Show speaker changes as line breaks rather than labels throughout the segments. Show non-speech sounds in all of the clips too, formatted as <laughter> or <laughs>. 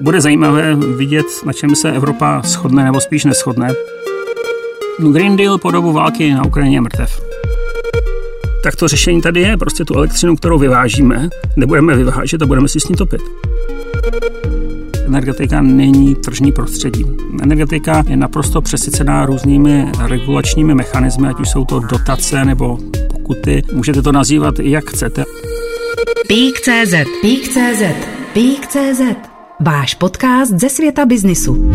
Bude zajímavé vidět, na čem se Evropa shodne nebo spíš neschodne. Green Deal po dobu války na Ukrajině mrtev. Tak to řešení tady je, prostě tu elektřinu, kterou vyvážíme, nebudeme vyvážet a budeme si s ní topit. Energetika není tržní prostředí. Energetika je naprosto přesycená různými regulačními mechanismy, ať už jsou to dotace nebo pokuty. Můžete to nazývat jak chcete.
Pík.cz Pík.cz Pík.cz Váš podcast ze světa biznisu.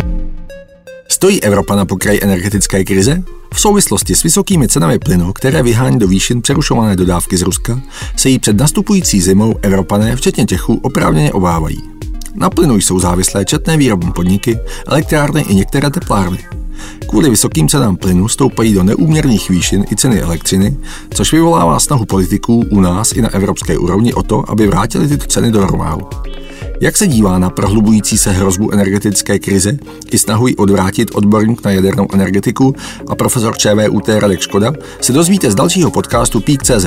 Stojí Evropa na pokraji energetické krize? V souvislosti s vysokými cenami plynu, které vyhání do výšin přerušované dodávky z Ruska, se jí před nastupující zimou Evropané, včetně Čechů, oprávněně obávají. Na plynu jsou závislé četné výrobní podniky, elektrárny i některé teplárny. Kvůli vysokým cenám plynu stoupají do neúměrných výšin i ceny elektřiny, což vyvolává snahu politiků u nás i na evropské úrovni o to, aby vrátili tyto ceny do normálu. Jak se dívá na prohlubující se hrozbu energetické krize i snahu ji odvrátit odborník na jadernou energetiku a profesor ČVUT Radek Škoda, se dozvíte z dalšího podcastu Pík.cz.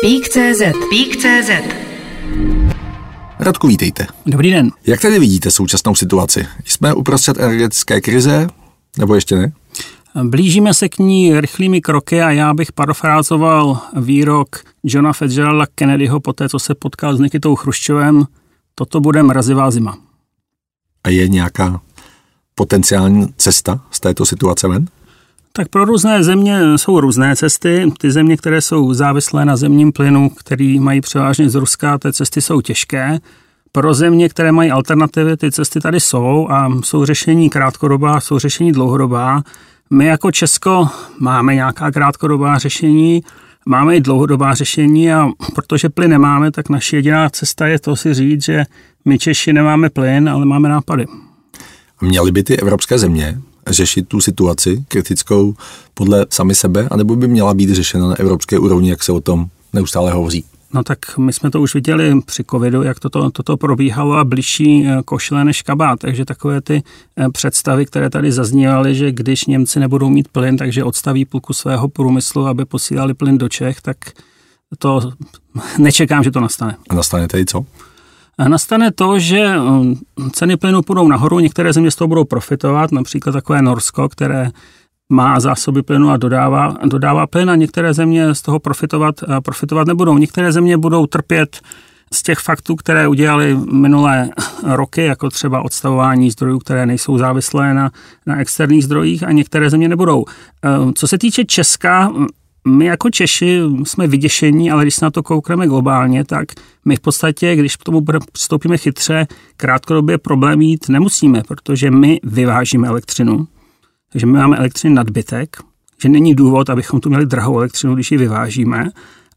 Pík.cz Pík.cz
Radku, vítejte.
Dobrý den.
Jak tedy vidíte současnou situaci? Jsme uprostřed energetické krize, nebo ještě ne?
Blížíme se k ní rychlými kroky a já bych parafrázoval výrok Johna Fitzgeralda Kennedyho po té, co se potkal s Nikitou Chruščovem. Toto bude mrazivá zima.
A je nějaká potenciální cesta z této situace ven?
Tak pro různé země jsou různé cesty. Ty země, které jsou závislé na zemním plynu, který mají převážně z Ruska, ty cesty jsou těžké. Pro země, které mají alternativy, ty cesty tady jsou a jsou řešení krátkodobá, jsou řešení dlouhodobá. My jako Česko máme nějaká krátkodobá řešení, máme i dlouhodobá řešení a protože plyn nemáme, tak naše jediná cesta je to si říct, že my Češi nemáme plyn, ale máme nápady.
Měly by ty evropské země řešit tu situaci kritickou podle sami sebe, anebo by měla být řešena na evropské úrovni, jak se o tom neustále hovoří?
No tak my jsme to už viděli při covidu, jak toto, toto probíhalo a blížší eh, košile než kabát. Takže takové ty eh, představy, které tady zaznívaly, že když Němci nebudou mít plyn, takže odstaví půlku svého průmyslu, aby posílali plyn do Čech, tak to <laughs> nečekám, že to nastane.
A nastane tady co?
A nastane to, že eh, ceny plynu půjdou nahoru, některé země z toho budou profitovat, například takové Norsko, které má zásoby plynu a dodává, dodává plyn a některé země z toho profitovat, profitovat nebudou. Některé země budou trpět z těch faktů, které udělali minulé roky, jako třeba odstavování zdrojů, které nejsou závislé na, na externích zdrojích a některé země nebudou. Ehm, co se týče Česka, my jako Češi jsme vyděšení, ale když se na to koukneme globálně, tak my v podstatě, když k tomu přistoupíme chytře, krátkodobě problém mít nemusíme, protože my vyvážíme elektřinu takže my máme elektřiny nadbytek, že není důvod, abychom tu měli drahou elektřinu, když ji vyvážíme.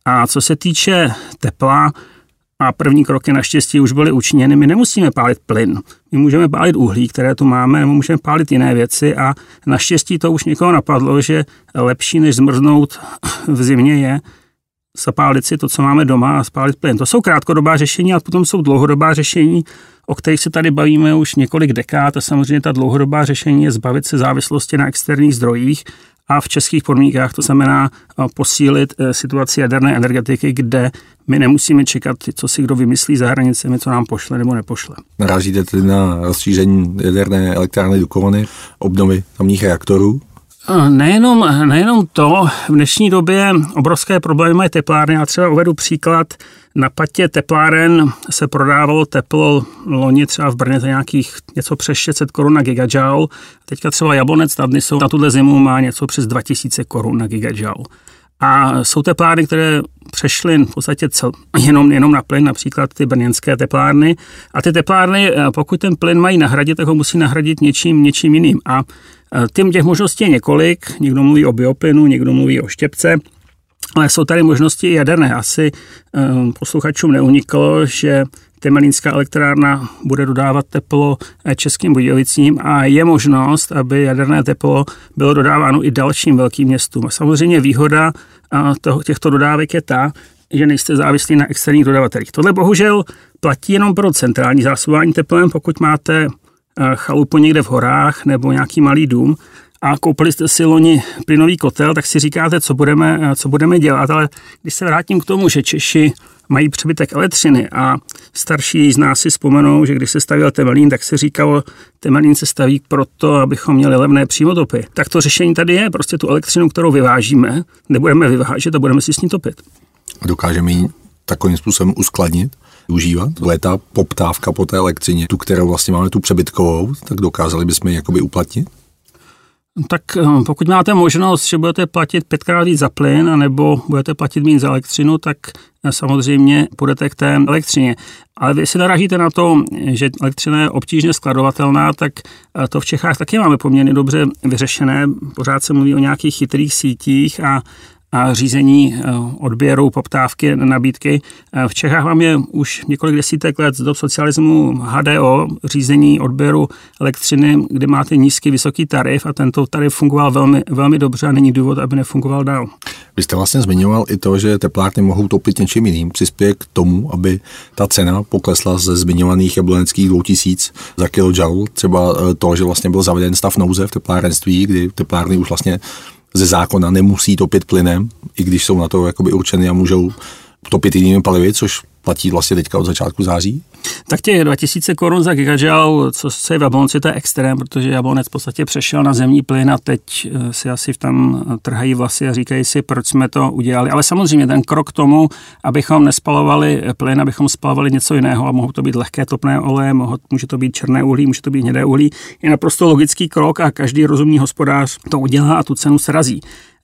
A co se týče tepla, a první kroky naštěstí už byly učiněny, my nemusíme pálit plyn. My můžeme pálit uhlí, které tu máme, nebo můžeme pálit jiné věci a naštěstí to už někoho napadlo, že lepší než zmrznout v zimě je zapálit si to, co máme doma a spálit plyn. To jsou krátkodobá řešení, ale potom jsou dlouhodobá řešení, o kterých se tady bavíme už několik dekád a samozřejmě ta dlouhodobá řešení je zbavit se závislosti na externích zdrojích a v českých podmínkách to znamená posílit e, situaci jaderné energetiky, kde my nemusíme čekat, co si kdo vymyslí za hranicemi, co nám pošle nebo nepošle.
Narážíte tedy na rozšíření jaderné elektrárny Dukovany, obnovy tamních reaktorů?
Nejenom, nejenom to, v dnešní době obrovské problémy mají teplárny. Já třeba uvedu příklad, na patě tepláren se prodávalo teplo loni třeba v Brně za nějakých něco přes 600 korun na gigajoule. Teďka třeba Jablonec nad jsou na tuhle zimu má něco přes 2000 korun na gigajoule. A jsou teplárny, které přešly v podstatě cel, jenom, jenom na plyn, například ty brněnské teplárny. A ty teplárny, pokud ten plyn mají nahradit, tak ho musí nahradit něčím, něčím jiným. A tím těch možností je několik. Někdo mluví o bioplynu, někdo mluví o štěpce. Ale jsou tady možnosti jaderné. Asi um, posluchačům neuniklo, že Temelínská elektrárna bude dodávat teplo eh, českým Budějovicím a je možnost, aby jaderné teplo bylo dodáváno i dalším velkým městům. A samozřejmě výhoda toho, těchto dodávek je ta, že nejste závislí na externích dodavatelích. Tohle bohužel platí jenom pro centrální zásobování teplem, pokud máte eh, chalupu někde v horách nebo nějaký malý dům, a koupili jste si loni plynový kotel, tak si říkáte, co budeme, co budeme dělat. Ale když se vrátím k tomu, že Češi mají přebytek elektřiny a starší z nás si vzpomenou, že když se stavěl Temelín, tak se říkalo, Temelín se staví proto, abychom měli levné přímotopy. Tak to řešení tady je, prostě tu elektřinu, kterou vyvážíme, nebudeme vyvážet a budeme si s ní topit.
Dokážeme ji takovým způsobem uskladnit? Užívat. To je ta poptávka po té elektřině, tu, kterou vlastně máme tu přebytkovou, tak dokázali bychom ji jakoby uplatnit?
Tak eh, pokud máte možnost, že budete platit pětkrát víc za plyn, nebo budete platit méně za elektřinu, tak eh, samozřejmě půjdete k té elektřině. Ale vy si narážíte na to, že elektřina je obtížně skladovatelná, tak eh, to v Čechách taky máme poměrně dobře vyřešené. Pořád se mluví o nějakých chytrých sítích a řízení eh, odběru, poptávky, nabídky. Eh, v Čechách máme už několik desítek let do socialismu HDO, řízení odběru elektřiny, kde máte nízký, vysoký tarif a tento tarif fungoval velmi, velmi dobře a není důvod, aby nefungoval dál.
Vy jste vlastně zmiňoval i to, že teplárny mohou topit něčím jiným. Přispěje k tomu, aby ta cena poklesla ze zmiňovaných jabloneckých 2000 za kilojoule. Třeba eh, to, že vlastně byl zaveden stav nouze v teplárenství, kdy teplárny už vlastně ze zákona nemusí topit plynem, i když jsou na to jakoby určeny a můžou topit jinými palivy, což platí vlastně teďka od začátku září?
Tak těch 2000 korun za gigajoule, co se v Jablonci, to je extrém, protože Jablonec v podstatě přešel na zemní plyn a teď eh, si asi tam trhají vlasy a říkají si, proč jsme to udělali. Ale samozřejmě ten krok k tomu, abychom nespalovali plyn, abychom spalovali něco jiného a mohou to být lehké topné oleje, může to být černé uhlí, může to být hnědé uhlí, je naprosto logický krok a každý rozumný hospodář to udělá a tu cenu srazí.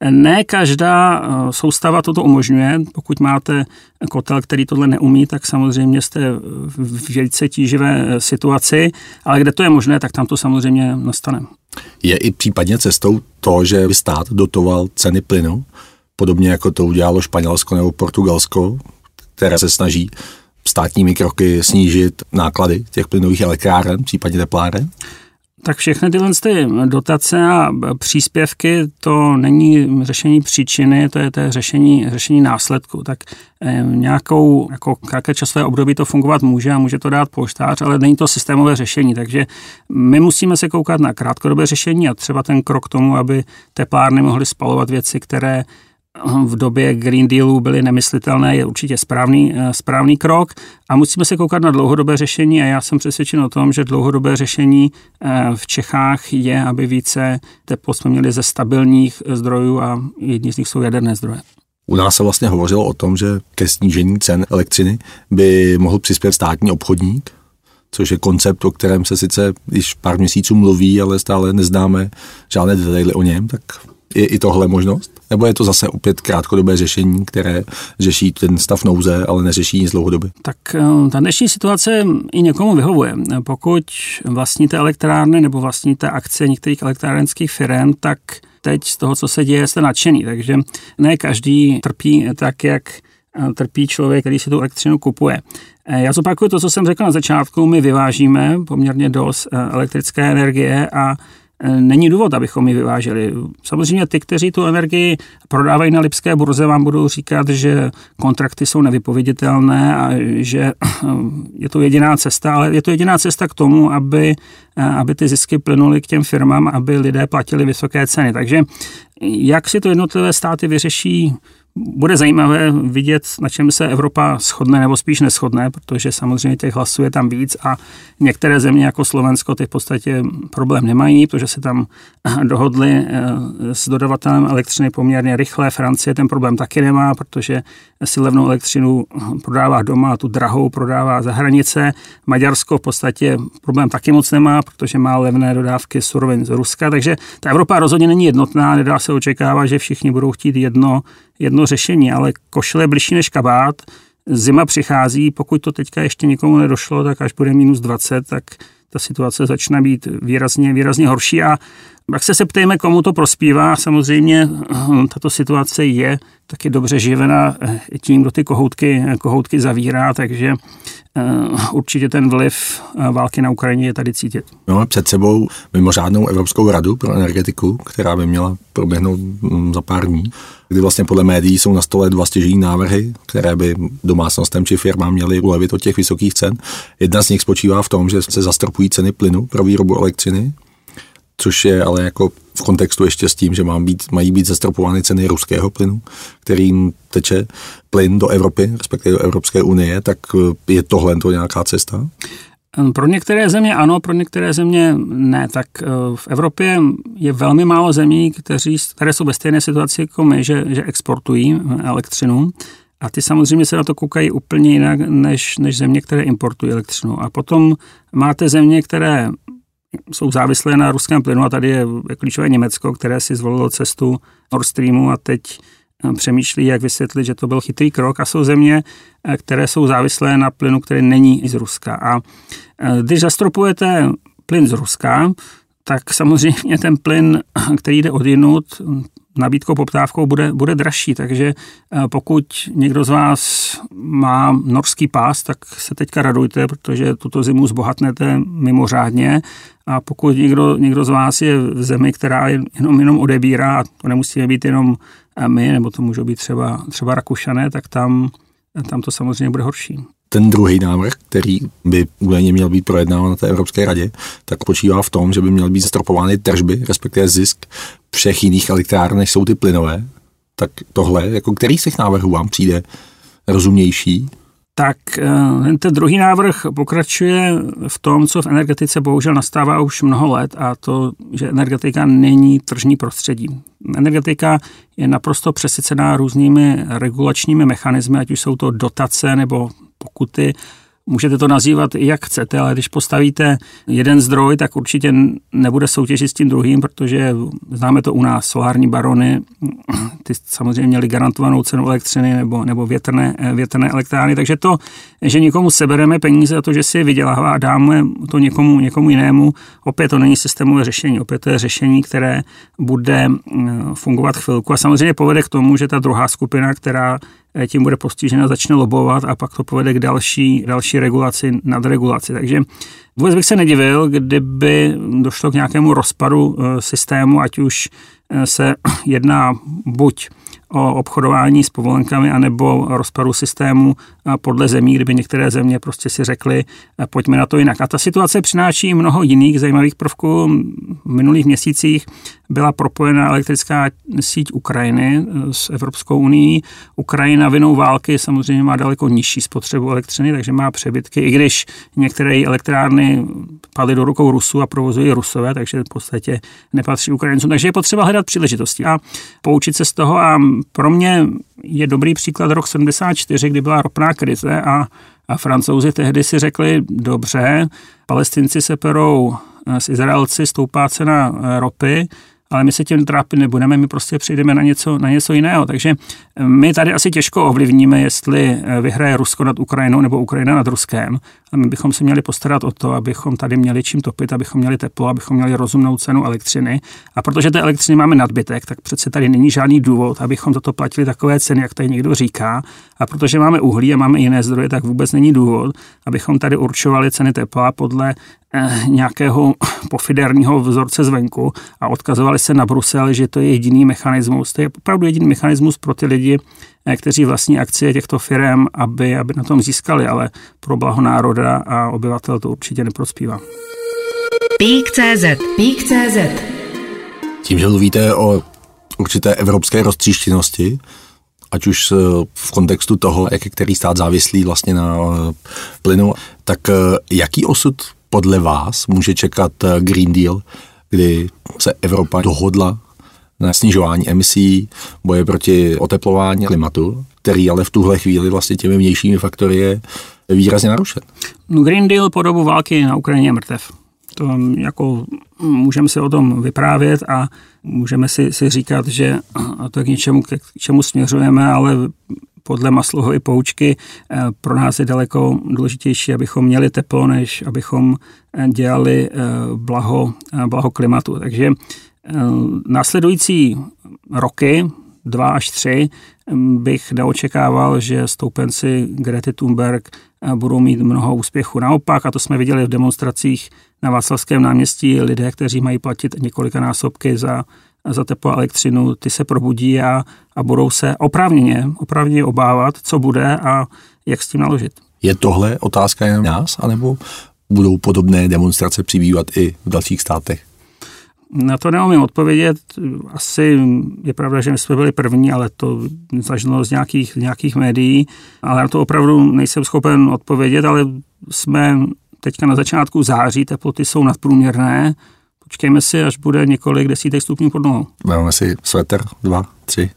Ne každá eh, soustava toto umožňuje. Pokud máte kotel, který tohle neumí, tak samozřejmě jste v velice tíživé eh, situaci, ale kde to je možné, tak tam to samozřejmě nastane.
Je i případně cestou to, že by stát dotoval ceny plynu, podobně jako to udělalo Španělsko nebo Portugalsko, které se snaží státními kroky snížit náklady těch plynových elektráren, případně tepláren?
Tak všechny tyhle ty dotace a příspěvky, to není řešení příčiny, to je, to je řešení, řešení následku. Tak eh, nějakou, jako krátké časové období to fungovat může a může to dát poštář, ale není to systémové řešení. Takže my musíme se koukat na krátkodobé řešení a třeba ten krok k tomu, aby teplárny mohly spalovat věci, které v době Green Dealu byly nemyslitelné, je určitě správný, eh, správný krok a musíme se koukat na dlouhodobé řešení a já jsem přesvědčen o tom, že dlouhodobé řešení eh, v Čechách je, aby více teplo jsme měli ze stabilních zdrojů a jedni z nich jsou jaderné zdroje.
U nás se vlastně hovořilo o tom, že ke snížení cen elektřiny by mohl přispět státní obchodník, což je koncept, o kterém se sice již pár měsíců mluví, ale stále neznáme žádné detaily o něm, tak je i tohle možnost? Nebo je to zase opět krátkodobé řešení, které řeší ten stav nouze, ale neřeší nic dlouhodobě?
Tak eh, ta dnešní situace i někomu vyhovuje. Pokud vlastníte elektrárny nebo vlastníte akce některých elektrárenských firm, tak teď z toho, co se děje, jste nadšený. Takže ne každý trpí tak, jak eh, trpí člověk, který si tu elektřinu kupuje. Eh, já zopakuju to, co jsem řekl na začátku. My vyvážíme poměrně dost elektrické energie a není důvod, abychom ji vyváželi. Samozřejmě ty, kteří tu energii prodávají na Lipské burze, vám budou říkat, že kontrakty jsou nevypověditelné a že je to jediná cesta, ale je to jediná cesta k tomu, aby, aby ty zisky plynuly k těm firmám, aby lidé platili vysoké ceny. Takže jak si to jednotlivé státy vyřeší, bude zajímavé vidět, na čem se Evropa shodne nebo spíš neschodne, protože samozřejmě těch hlasů je tam víc a některé země jako Slovensko ty v podstatě problém nemají, protože se tam <clears throat> dohodli eh, s dodavatelem elektřiny poměrně rychle. Francie ten problém taky nemá, protože si levnou elektřinu prodává doma a tu drahou prodává za hranice. Maďarsko v podstatě problém taky moc nemá, protože má levné dodávky surovin z Ruska, takže ta Evropa rozhodně není jednotná, nedá se očekávat, že všichni budou chtít jedno, jedno řešení, ale košile je blížší než kabát, zima přichází, pokud to teďka ještě nikomu nedošlo, tak až bude minus 20, tak ta situace začne být výrazně, výrazně horší. A pak se ptejme, komu to prospívá. Samozřejmě hm, tato situace je taky dobře živena eh, tím, kdo ty kohoutky, kohoutky zavírá, takže eh, určitě ten vliv eh, války na Ukrajině je tady cítit.
No, před sebou mimořádnou Evropskou radu pro energetiku, která by měla proběhnout hm, za pár dní, kdy vlastně podle médií jsou na stole dva stěžení návrhy, které by domácnostem či firmám měly ulevit od těch vysokých cen. Jedna z nich spočívá v tom, že se zastropují ceny plynu pro výrobu elektřiny což je ale jako v kontextu ještě s tím, že má být, mají být zastropovány ceny ruského plynu, kterým teče plyn do Evropy, respektive do Evropské unie, tak eh, je tohle to nějaká cesta?
Pro některé země ano, pro některé země ne. Tak eh, v Evropě je velmi málo zemí, kteří, které jsou ve stejné situaci jako my, že, že exportují elektřinu. A ty samozřejmě se na to koukají úplně jinak než, než země, které importují elektřinu. A potom máte země, které jsou závislé na ruském plynu a tady je klíčové Německo, které si zvolilo cestu Nord Streamu a teď eh, přemýšlí, jak vysvětlit, že to byl chytrý krok a jsou země, eh, které jsou závislé na plynu, který není z Ruska. A eh, když zastropujete plyn z Ruska, tak samozřejmě ten plyn, který jde odinut, nabídkou, poptávkou bude, bude dražší, takže pokud někdo z vás má norský pás, tak se teďka radujte, protože tuto zimu zbohatnete mimořádně a pokud někdo, někdo z vás je v zemi, která jenom, jenom odebírá, to nemusíme být jenom my, nebo to můžou být třeba, třeba Rakušané, tak tam, tam to samozřejmě bude horší.
Ten druhý návrh, který by údajně měl být projednáván na té Evropské radě, tak počívá v tom, že by měly být zastropovány tržby, respektive zisk všech jiných elektrárn, než jsou ty plynové. Tak tohle, jako který z těch návrhů vám přijde rozumnější?
Tak eh, ten druhý návrh pokračuje v tom, co v energetice bohužel nastává už mnoho let a to, že energetika není tržní prostředí. Energetika je naprosto přesycená různými regulačními mechanismy, ať už jsou to dotace nebo pokuty, Můžete to nazývat jak chcete, ale když postavíte jeden zdroj, tak určitě nebude soutěžit s tím druhým, protože známe to u nás, solární barony, ty samozřejmě měli garantovanou cenu elektřiny nebo, nebo větrné, větrné elektrárny, takže to, že někomu sebereme peníze za to, že si je vydělává a dáme to někomu, někomu jinému, opět to není systémové řešení, opět to je řešení, které bude mm, fungovat chvilku. A samozřejmě povede k tomu, že ta druhá skupina, která Eh, tím bude postižena, začne lobovat a pak to povede k další, další regulaci, nadregulaci. Takže vůbec bych se nedivil, kdyby došlo k nějakému rozpadu eh, systému, ať už eh, se <clears throat> jedná buď o obchodování s povolenkami anebo rozpadu systému podle zemí, kdyby některé země prostě si řekly, pojďme na to jinak. A ta situace přináší mnoho jiných zajímavých prvků. V minulých měsících byla propojena elektrická síť Ukrajiny s Evropskou unii. Ukrajina vinou války samozřejmě má daleko nižší spotřebu elektřiny, takže má přebytky, i když některé elektrárny padly do rukou Rusů a provozují Rusové, takže v podstatě nepatří Ukrajincům. Takže je potřeba hledat příležitosti a poučit se z toho a pro mě je dobrý příklad rok 74, kdy byla ropná krize a, a francouzi tehdy si řekli, dobře, palestinci se perou s Izraelci, stoupá cena ropy, ale my se tím trápit nebudeme, my prostě přijdeme na něco, na něco jiného. Takže eh, my tady asi těžko ovlivníme, jestli eh, vyhraje Rusko nad Ukrajinou nebo Ukrajina nad Ruskem. A my bychom se měli postarat o to, abychom tady měli čím topit, abychom měli teplo, abychom měli rozumnou cenu elektřiny. A protože té elektřiny máme nadbytek, tak přece tady není žádný důvod, abychom za to platili takové ceny, jak tady někdo říká. A protože máme uhlí a máme jiné zdroje, tak vůbec není důvod, abychom tady určovali ceny tepla podle Eh, nějakého pofiderního vzorce zvenku a odkazovali se na Brusel, že to je jediný mechanismus. To je opravdu jediný mechanismus pro ty lidi, eh, kteří vlastní akcie těchto firm, aby, aby na tom získali, ale pro blaho národa a obyvatel to určitě neprospívá.
Pík.cz Pík.cz
Tím, že mluvíte o určité evropské roztříštěnosti, ať už v kontextu toho, jak je který stát závislý vlastně na eh, plynu, tak jaký osud podle vás může čekat eh, Green Deal, kdy se Evropa dohodla na snižování emisí, boje proti oteplování klimatu, který ale v tuhle chvíli vlastně těmi vnějšími faktory je výrazně narušen.
No Green Deal po dobu války na Ukrajině je mrtev. To jako můžeme si o tom vyprávět a můžeme si, si říkat, že to je k něčemu, k čemu směřujeme, ale podle Maslohovy poučky eh, pro nás je daleko důležitější, abychom měli teplo, než abychom eh, dělali eh, blaho, blaho klimatu. Takže následující roky, dva až tři, bych neočekával, že stoupenci Grety Thunberg budou mít mnoho úspěchu. Naopak, a to jsme viděli v demonstracích na Václavském náměstí, lidé, kteří mají platit několika násobky za za teplo a elektřinu, ty se probudí a, a budou se oprávněně, oprávněně obávat, co bude a jak s tím naložit.
Je tohle otázka jen nás, anebo budou podobné demonstrace přibývat i v dalších státech?
Na to neumím odpovědět. Asi je pravda, že my jsme byli první, ale to zažilo z nějakých, nějakých médií. Ale na to opravdu nejsem schopen odpovědět, ale jsme teďka na začátku září, teploty jsou nadprůměrné. Počkejme si, až bude několik desítek stupňů pod nohou.
Máme si sweater, dva, tři.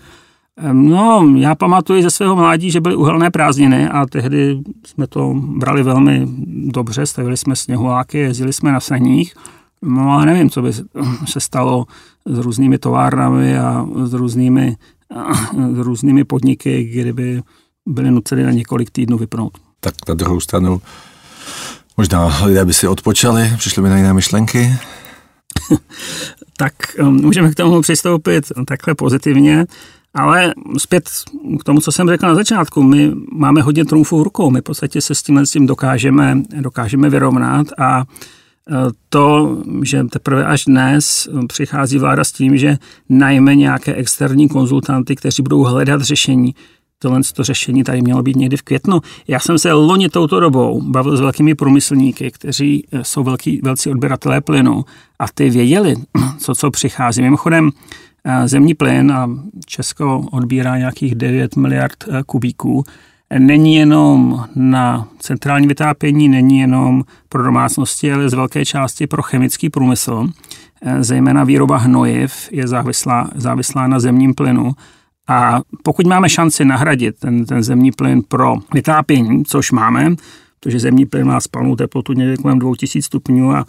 No, já pamatuji ze svého mládí, že byly uhelné prázdniny a tehdy jsme to brali velmi dobře, stavili jsme sněhuláky, jezdili jsme na saních. No ale nevím, co by se stalo s různými továrnami a s různými, s různými podniky, kdyby byly nuceny na několik týdnů vypnout.
Tak na druhou stranu, možná lidé by si odpočali, přišli by na jiné myšlenky. <laughs>
tak um, můžeme k tomu přistoupit takhle pozitivně. Ale zpět k tomu, co jsem řekl na začátku, my máme hodně trumfů v rukou, my v podstatě se s tímhle s tím dokážeme, dokážeme vyrovnat a to, že teprve až dnes přichází vláda s tím, že najme nějaké externí konzultanty, kteří budou hledat řešení, tohle to řešení tady mělo být někdy v květnu. Já jsem se loni touto dobou bavil s velkými průmyslníky, kteří e, jsou velký, velcí odběratelé plynu a ty věděli, <clears throat> co co přichází. Mimochodem, zemní plyn a Česko odbírá nějakých 9 miliard eh, kubíků, není jenom na centrální vytápění, není jenom pro domácnosti, ale z velké části pro chemický průmysl. Eh, zejména výroba hnojiv je závislá, závislá na zemním plynu. A pokud máme šanci nahradit ten, ten zemní plyn pro vytápění, což máme, protože zemní plyn má spalnou teplotu někde kolem 2000 stupňů a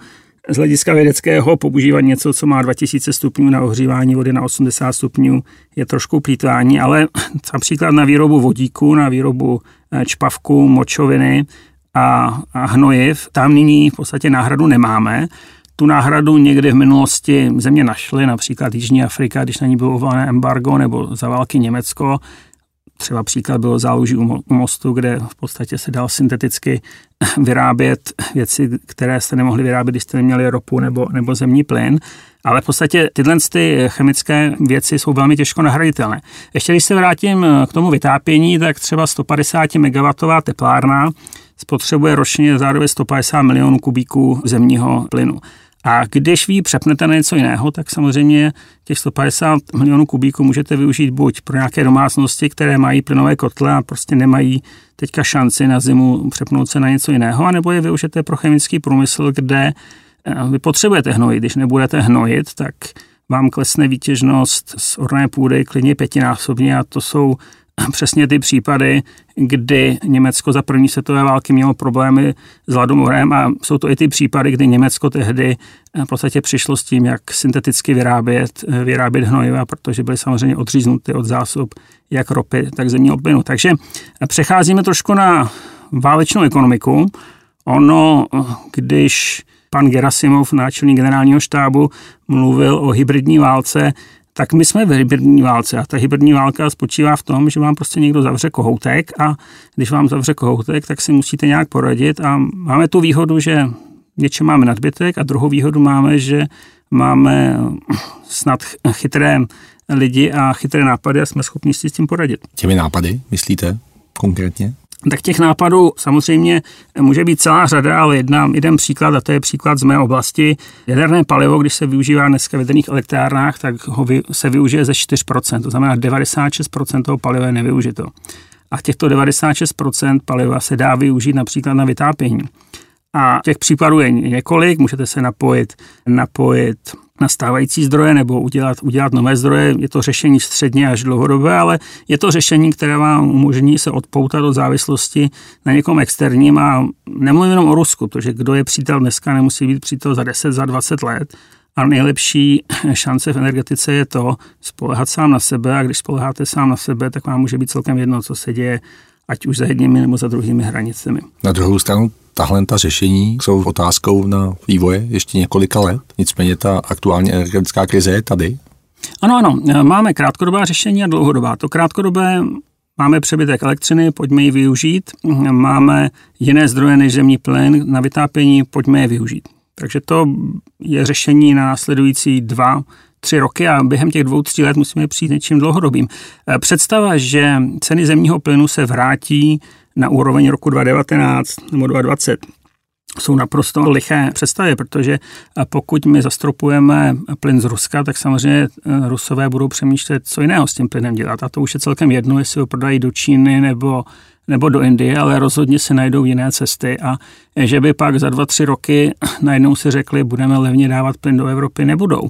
z hlediska vědeckého používat něco, co má 2000 stupňů na ohřívání vody na 80 stupňů, je trošku plítvání, ale <clears throat> například na výrobu vodíku, na výrobu eh, čpavku, močoviny a, a hnojiv, tam nyní v podstatě náhradu nemáme. Tu náhradu někdy v minulosti země našly, například Jižní Afrika, když na ní bylo uvolené embargo, nebo za války Německo, Třeba příklad bylo záloží u mostu, kde v podstatě se dal synteticky <laughs> vyrábět věci, které jste nemohli vyrábět, když jste neměli ropu nebo, nebo zemní plyn. Ale v podstatě tyhle ty chemické věci jsou velmi těžko nahraditelné. Ještě když se vrátím k tomu vytápění, tak třeba 150 MW teplárna spotřebuje ročně zároveň 150 milionů kubíků zemního plynu. A když vy přepnete na něco jiného, tak samozřejmě těch 150 milionů kubíků můžete využít buď pro nějaké domácnosti, které mají plynové kotle a prostě nemají teďka šanci na zimu přepnout se na něco jiného, anebo je využijete pro chemický průmysl, kde eh, vy potřebujete hnojit. Když nebudete hnojit, tak vám klesne výtěžnost z orné půdy klidně pětinásobně a to jsou přesně ty případy, kdy Německo za první světové války mělo problémy s hladomorem a jsou to i ty případy, kdy Německo tehdy v podstatě přišlo s tím, jak synteticky vyrábět, vyrábět hnojiva, protože byly samozřejmě odříznuty od zásob jak ropy, tak zemního plynu. Takže přecházíme trošku na válečnou ekonomiku. Ono, když pan Gerasimov, náčelník generálního štábu, mluvil o hybridní válce, tak my jsme v hybridní válce a ta hybridní válka spočívá v tom, že vám prostě někdo zavře kohoutek a když vám zavře kohoutek, tak si musíte nějak poradit a máme tu výhodu, že něčem máme nadbytek a druhou výhodu máme, že máme snad chytré lidi a chytré nápady a jsme schopni si s tím poradit.
Těmi nápady myslíte konkrétně?
Tak těch nápadů samozřejmě může být celá řada, ale jedna, jeden příklad, a to je příklad z mé oblasti. Jaderné palivo, když se využívá dneska v jaderných elektrárnách, tak ho vy, se využije ze 4%, to znamená 96% toho paliva je nevyužito. A těchto 96% paliva se dá využít například na vytápění. A těch případů je několik, můžete se napojit, napojit na stávající zdroje nebo udělat, udělat nové zdroje. Je to řešení středně až dlouhodobé, ale je to řešení, které vám umožní se odpoutat od závislosti na někom externím a nemluvím jenom o Rusku, protože kdo je přítel dneska, nemusí být přítel za 10, za 20 let. A nejlepší <clears throat> šance v energetice je to spolehat sám na sebe a když spoleháte sám na sebe, tak vám může být celkem jedno, co se děje ať už za jedními nebo za druhými hranicemi.
Na druhou stranu tahle ta řešení jsou otázkou na vývoje ještě několika let, nicméně ta aktuální energetická krize je tady.
Ano, ano, máme krátkodobá řešení a dlouhodobá. To krátkodobé Máme přebytek elektřiny, pojďme ji využít. Máme jiné zdroje než zemní plyn na vytápění, pojďme je využít. Takže to je řešení na následující dva, tři roky a během těch dvou, tří let musíme přijít něčím dlouhodobým. E, představa, že ceny zemního plynu se vrátí na úroveň roku 2019 nebo 2020, jsou naprosto liché představy, protože pokud my zastropujeme plyn z Ruska, tak samozřejmě Rusové budou přemýšlet, co jiného s tím plynem dělat. A to už je celkem jedno, jestli ho prodají do Číny nebo nebo do Indie, ale rozhodně se najdou jiné cesty a že by pak za dva, tři roky najednou si řekli, budeme levně dávat plyn do Evropy, nebudou.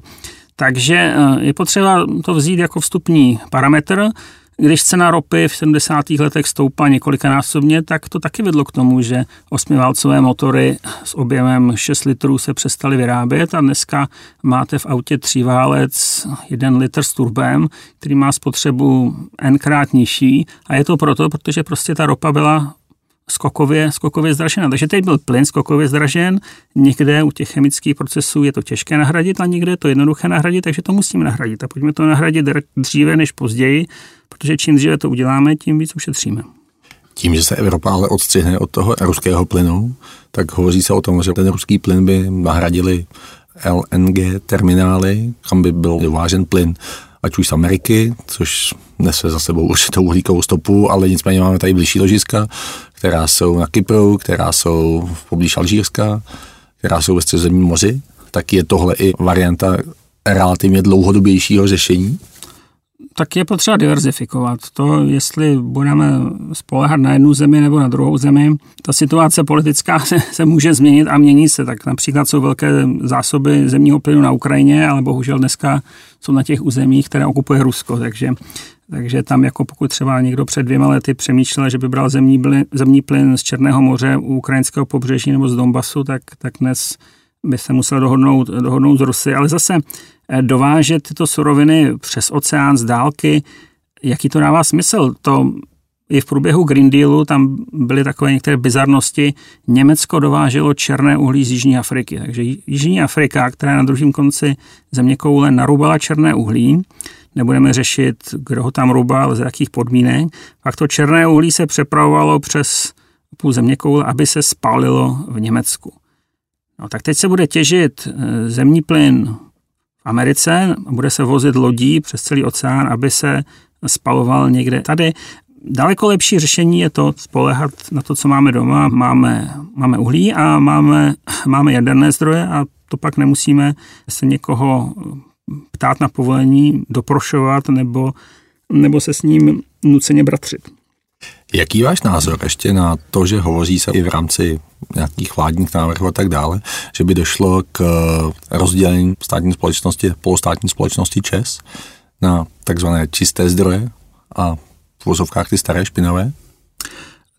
Takže eh, je potřeba to vzít jako vstupní parametr. Když cena ropy v 70. letech stoupla několikanásobně, tak to taky vedlo k tomu, že osmiválcové motory s objemem 6 litrů se přestaly vyrábět a dneska máte v autě tříválec 1 litr s turbem, který má spotřebu nkrát nižší a je to proto, protože prostě ta ropa byla skokově, skokově zdražena. Takže teď byl plyn skokově zdražen, někde u těch chemických procesů je to těžké nahradit a někde je to jednoduché nahradit, takže to musíme nahradit. A pojďme to nahradit dříve než později, protože čím dříve to uděláme, tím víc ušetříme.
Tím, že se Evropa ale odstřihne od toho ruského plynu, tak hovoří se o tom, že ten ruský plyn by nahradili LNG terminály, kam by byl dovážen plyn ať už z Ameriky, což nese za sebou určitou uhlíkovou stopu, ale nicméně máme tady blížší ložiska, která jsou na Kypru, která jsou v poblíž Alžírska, která jsou ve středozemním moři, tak je tohle i varianta relativně dlouhodobějšího řešení?
Tak je potřeba diverzifikovat. To, jestli budeme spolehat na jednu zemi nebo na druhou zemi, ta situace politická <laughs> se, se může změnit a mění se. Tak například jsou velké zásoby zemního plynu na Ukrajině, ale bohužel dneska jsou na těch územích, které okupuje Rusko. Takže takže tam jako pokud třeba někdo před dvěma lety přemýšlel, že by bral zemní, plyn, zemní plyn z Černého moře u ukrajinského pobřeží nebo z Donbasu, tak, tak dnes by se musel dohodnout, dohodnout z Rusy. Ale zase eh, dovážet tyto suroviny přes oceán z dálky, jaký to dává smysl? To i v průběhu Green Dealu tam byly takové některé bizarnosti. Německo dováželo černé uhlí z Jižní Afriky. Takže Jižní Afrika, která na druhém konci země koule, narubala černé uhlí nebudeme řešit, kdo ho tam rubal, z jakých podmínek. Pak to černé uhlí se přepravovalo přes půl země koule, aby se spálilo v Německu. No tak teď se bude těžit eh, zemní plyn v Americe, bude se vozit lodí přes celý oceán, aby se spaloval někde tady. Daleko lepší řešení je to spolehat na to, co máme doma. Máme, máme uhlí a máme, máme jaderné zdroje a to pak nemusíme se někoho ptát na povolení, doprošovat nebo, nebo se s ním nuceně bratřit.
Jaký váš názor ještě na to, že hovoří se i v rámci nějakých vládních návrhů a tak dále, že by došlo k rozdělení státní společnosti, polostátní společnosti ČES na takzvané čisté zdroje a vozovkách ty staré špinavé?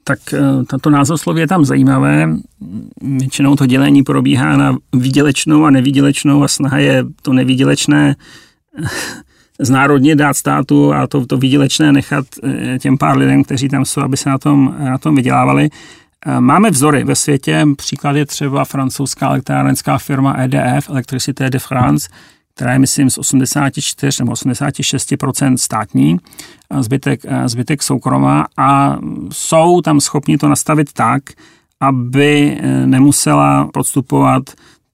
tak eh, tato názvosloví je tam zajímavé. Většinou to dělení probíhá na výdělečnou a nevýdělečnou a snaha je to nevýdělečné eh, znárodně dát státu a to, to výdělečné nechat eh, těm pár lidem, kteří tam jsou, aby se na tom, na tom vydělávali. Máme vzory ve světě, příklad je třeba francouzská elektrárenská firma EDF, Electricité de France, která je, myslím, z 84 nebo 86% státní, zbytek, zbytek soukromá a jsou tam schopni to nastavit tak, aby eh, nemusela podstupovat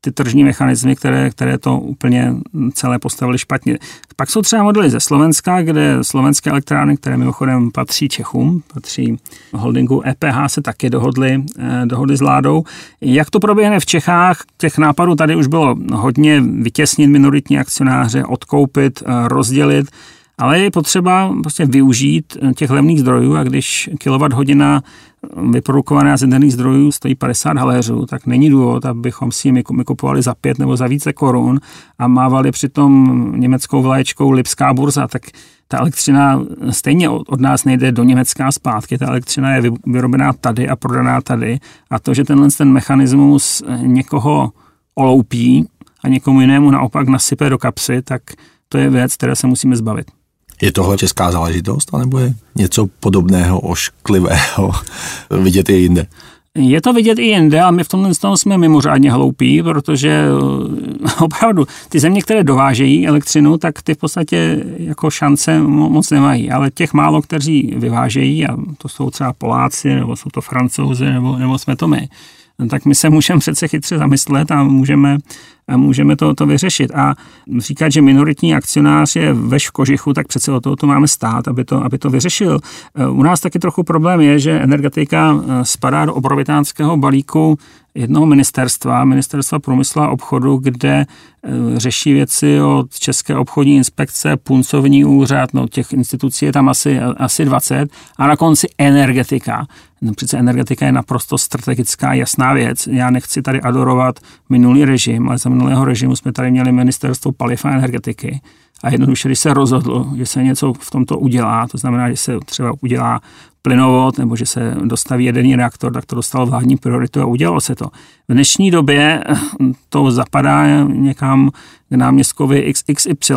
ty tržní mechanismy, které, které to úplně celé postavili špatně. Pak jsou třeba modely ze Slovenska, kde slovenské elektrárny, které mimochodem patří Čechům, patří holdingu EPH, se taky dohodly, eh, dohodly s vládou. Jak to proběhne v Čechách? Těch nápadů tady už bylo hodně vytěsnit minoritní akcionáře, odkoupit, eh, rozdělit. Ale je potřeba prostě využít eh, těch levných zdrojů a když kilowatt hodina vyprodukovaná z jaderných zdrojů stojí 50 haléřů, tak není důvod, abychom si ji kupovali za pět nebo za více korun a mávali přitom německou vlaječkou Lipská burza, tak ta elektřina stejně od nás nejde do Německa zpátky, ta elektřina je vyrobená tady a prodaná tady. A to, že tenhle ten mechanismus někoho oloupí a někomu jinému naopak nasype do kapsy, tak to je věc, které se musíme zbavit.
Je tohle česká záležitost, anebo je něco podobného, ošklivého <laughs> vidět i jinde?
Je to vidět i jinde, ale my v tomhle tom jsme mimořádně hloupí, protože eh, <laughs> opravdu ty země, které dovážejí elektřinu, tak ty v podstatě jako šance moc nemají. Ale těch málo, kteří vyvážejí, a to jsou třeba Poláci, nebo jsou to Francouzi, nebo, nebo jsme to my, tak my se můžeme přece chytře zamyslet a můžeme můžeme to, to vyřešit. A říkat, že minoritní akcionář je veš v kožichu, tak přece o to, to máme stát, aby to, aby to vyřešil. U nás taky trochu problém je, že energetika spadá do obrovitánského balíku jednoho ministerstva, ministerstva průmyslu a obchodu, kde e, řeší věci od České obchodní inspekce, puncovní úřad, no těch institucí je tam asi, asi 20 a na konci energetika. No přece energetika je naprosto strategická, jasná věc. Já nechci tady adorovat minulý režim, ale za minulého režimu jsme tady měli ministerstvo paliv a energetiky. A jednoduše, když se rozhodlo, že se něco v tomto udělá, to znamená, že se třeba udělá plynovod nebo že se dostaví jedený reaktor, tak to dostalo vládní prioritu a udělalo se to. V dnešní době to zapadá někam k náměstkovi XXY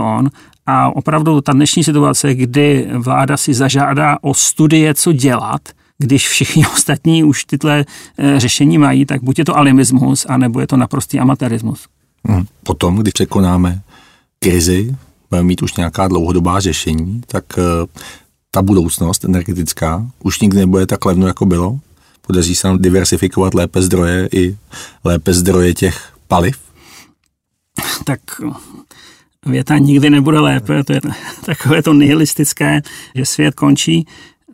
a opravdu ta dnešní situace, kdy vláda si zažádá o studie, co dělat, když všichni <laughs> ostatní už tyhle eh, řešení mají, tak buď je to alimismus, anebo je to naprostý amatérismus.
Hmm. Potom, když překonáme krizi, budeme mít už nějaká dlouhodobá řešení, tak eh, ta budoucnost energetická už nikdy nebude tak levno, jako bylo. Podaří se nám diversifikovat lépe zdroje i lépe zdroje těch paliv? <laughs>
Tak věta nikdy nebude lépe, to je <laughs> takové to nihilistické, že svět končí.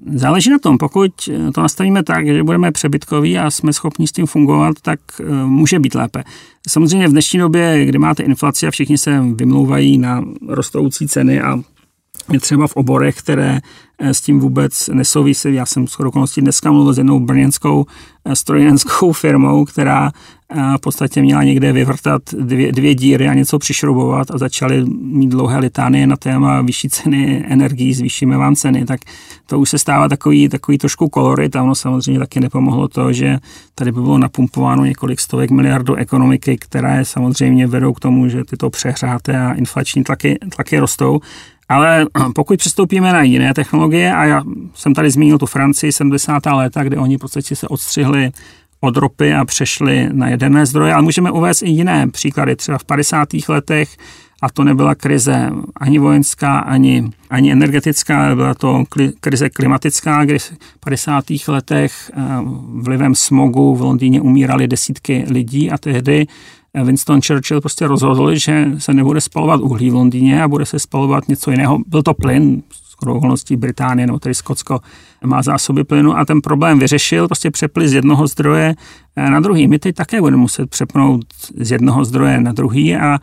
Záleží na tom, pokud to nastavíme tak, že budeme přebytkoví a jsme schopni s tím fungovat, tak eh, může být lépe. Samozřejmě v dnešní době, kdy máte inflaci a všichni se vymlouvají na rostoucí ceny a je třeba v oborech, které eh, s tím vůbec nesouvisí. Já jsem skoro okolností dneska mluvil s jednou brněnskou eh, strojenskou <laughs> firmou, která v podstatě měla někde vyvrtat dvě, dvě díry a něco přišrubovat a začali mít dlouhé litánie na téma vyšší ceny energií, zvýšíme vám ceny, tak to už se stává takový, takový trošku kolorit a ono samozřejmě taky nepomohlo to, že tady by bylo napumpováno několik stovek miliardů ekonomiky, které samozřejmě vedou k tomu, že tyto přehřáté a inflační tlaky, tlaky rostou ale pokud přistoupíme na jiné technologie, a já jsem tady zmínil tu Francii 70. léta, kde oni v podstatě se odstřihli od ropy a přešli na jaderné zdroje, ale můžeme uvést i jiné příklady. Třeba v 50. letech a to nebyla krize ani vojenská, ani, ani energetická, byla to krize klimatická, kdy v 50. letech eh, vlivem smogu v Londýně umírali desítky lidí a tehdy Winston Churchill prostě rozhodl, že se nebude spalovat uhlí v Londýně a bude se spalovat něco jiného. Byl to plyn, skoro okolností Británie nebo tedy Skotsko má zásoby plynu a ten problém vyřešil, prostě přepli z jednoho zdroje na druhý. My teď také budeme muset přepnout z jednoho zdroje na druhý a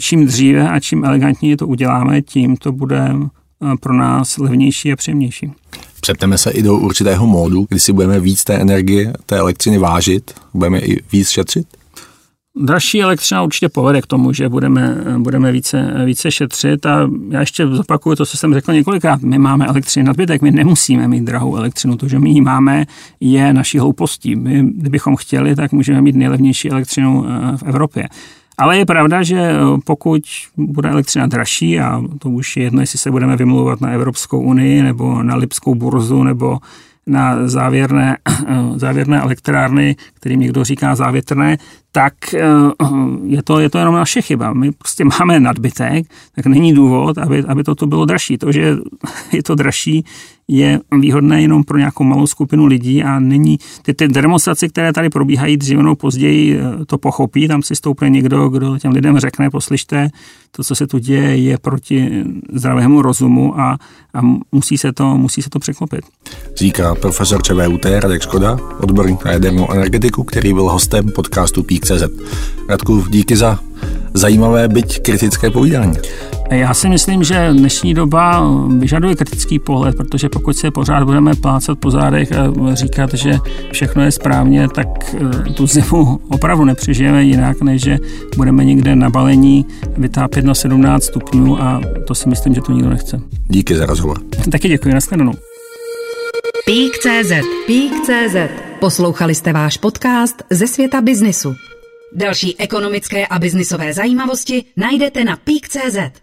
čím dříve a čím elegantněji to uděláme, tím to bude eh, pro nás levnější a příjemnější.
Přepneme se i do určitého módu, kdy si budeme víc té energie, té elektřiny vážit, budeme i víc šetřit?
Dražší elektřina určitě povede k tomu, že budeme, budeme více, více šetřit a já ještě zopakuju to, co jsem řekl několikrát. My máme elektřinu nadbytek, my nemusíme mít drahou elektřinu. To, že my ji máme, je naší hloupostí. My, kdybychom chtěli, tak můžeme mít nejlevnější elektřinu eh, v Evropě. Ale je pravda, že pokud bude elektřina dražší, a to už je jedno, jestli se budeme vymlouvat na Evropskou unii nebo na Lipskou burzu nebo na závěrné, závěrné elektrárny, kterým někdo říká závětrné, tak eh, je to, je to jenom naše chyba. My prostě máme nadbytek, tak není důvod, aby, aby to bylo dražší. To, že <laughs> je to dražší, je výhodné jenom pro nějakou malou skupinu lidí a není, ty, ty demonstrace, které tady probíhají dříve nebo později, eh, to pochopí, tam si stoupne někdo, kdo těm lidem řekne, poslyšte, to, co se tu děje, je proti zdravému rozumu a, a musí, se to, musí se to překlopit.
Říká profesor ČVUT Radek Škoda, odborník na jadernou energetiku, který byl hostem podcastu Pík.cz. Radku, díky za zajímavé, byť kritické povídání.
Já si myslím, že dnešní doba vyžaduje kritický pohled, protože pokud se pořád budeme plácat po zádech a říkat, že všechno je správně, tak eh, tu zimu opravdu nepřežijeme jinak, než že budeme někde na balení vytápět na 17 stupňů a to si myslím, že to nikdo nechce.
Díky za rozhovor.
Taky děkuji, nashledanou.
Pík.cz Pík.cz Poslouchali jste váš podcast ze světa biznisu. Další ekonomické a biznisové zajímavosti najdete na Pík.cz.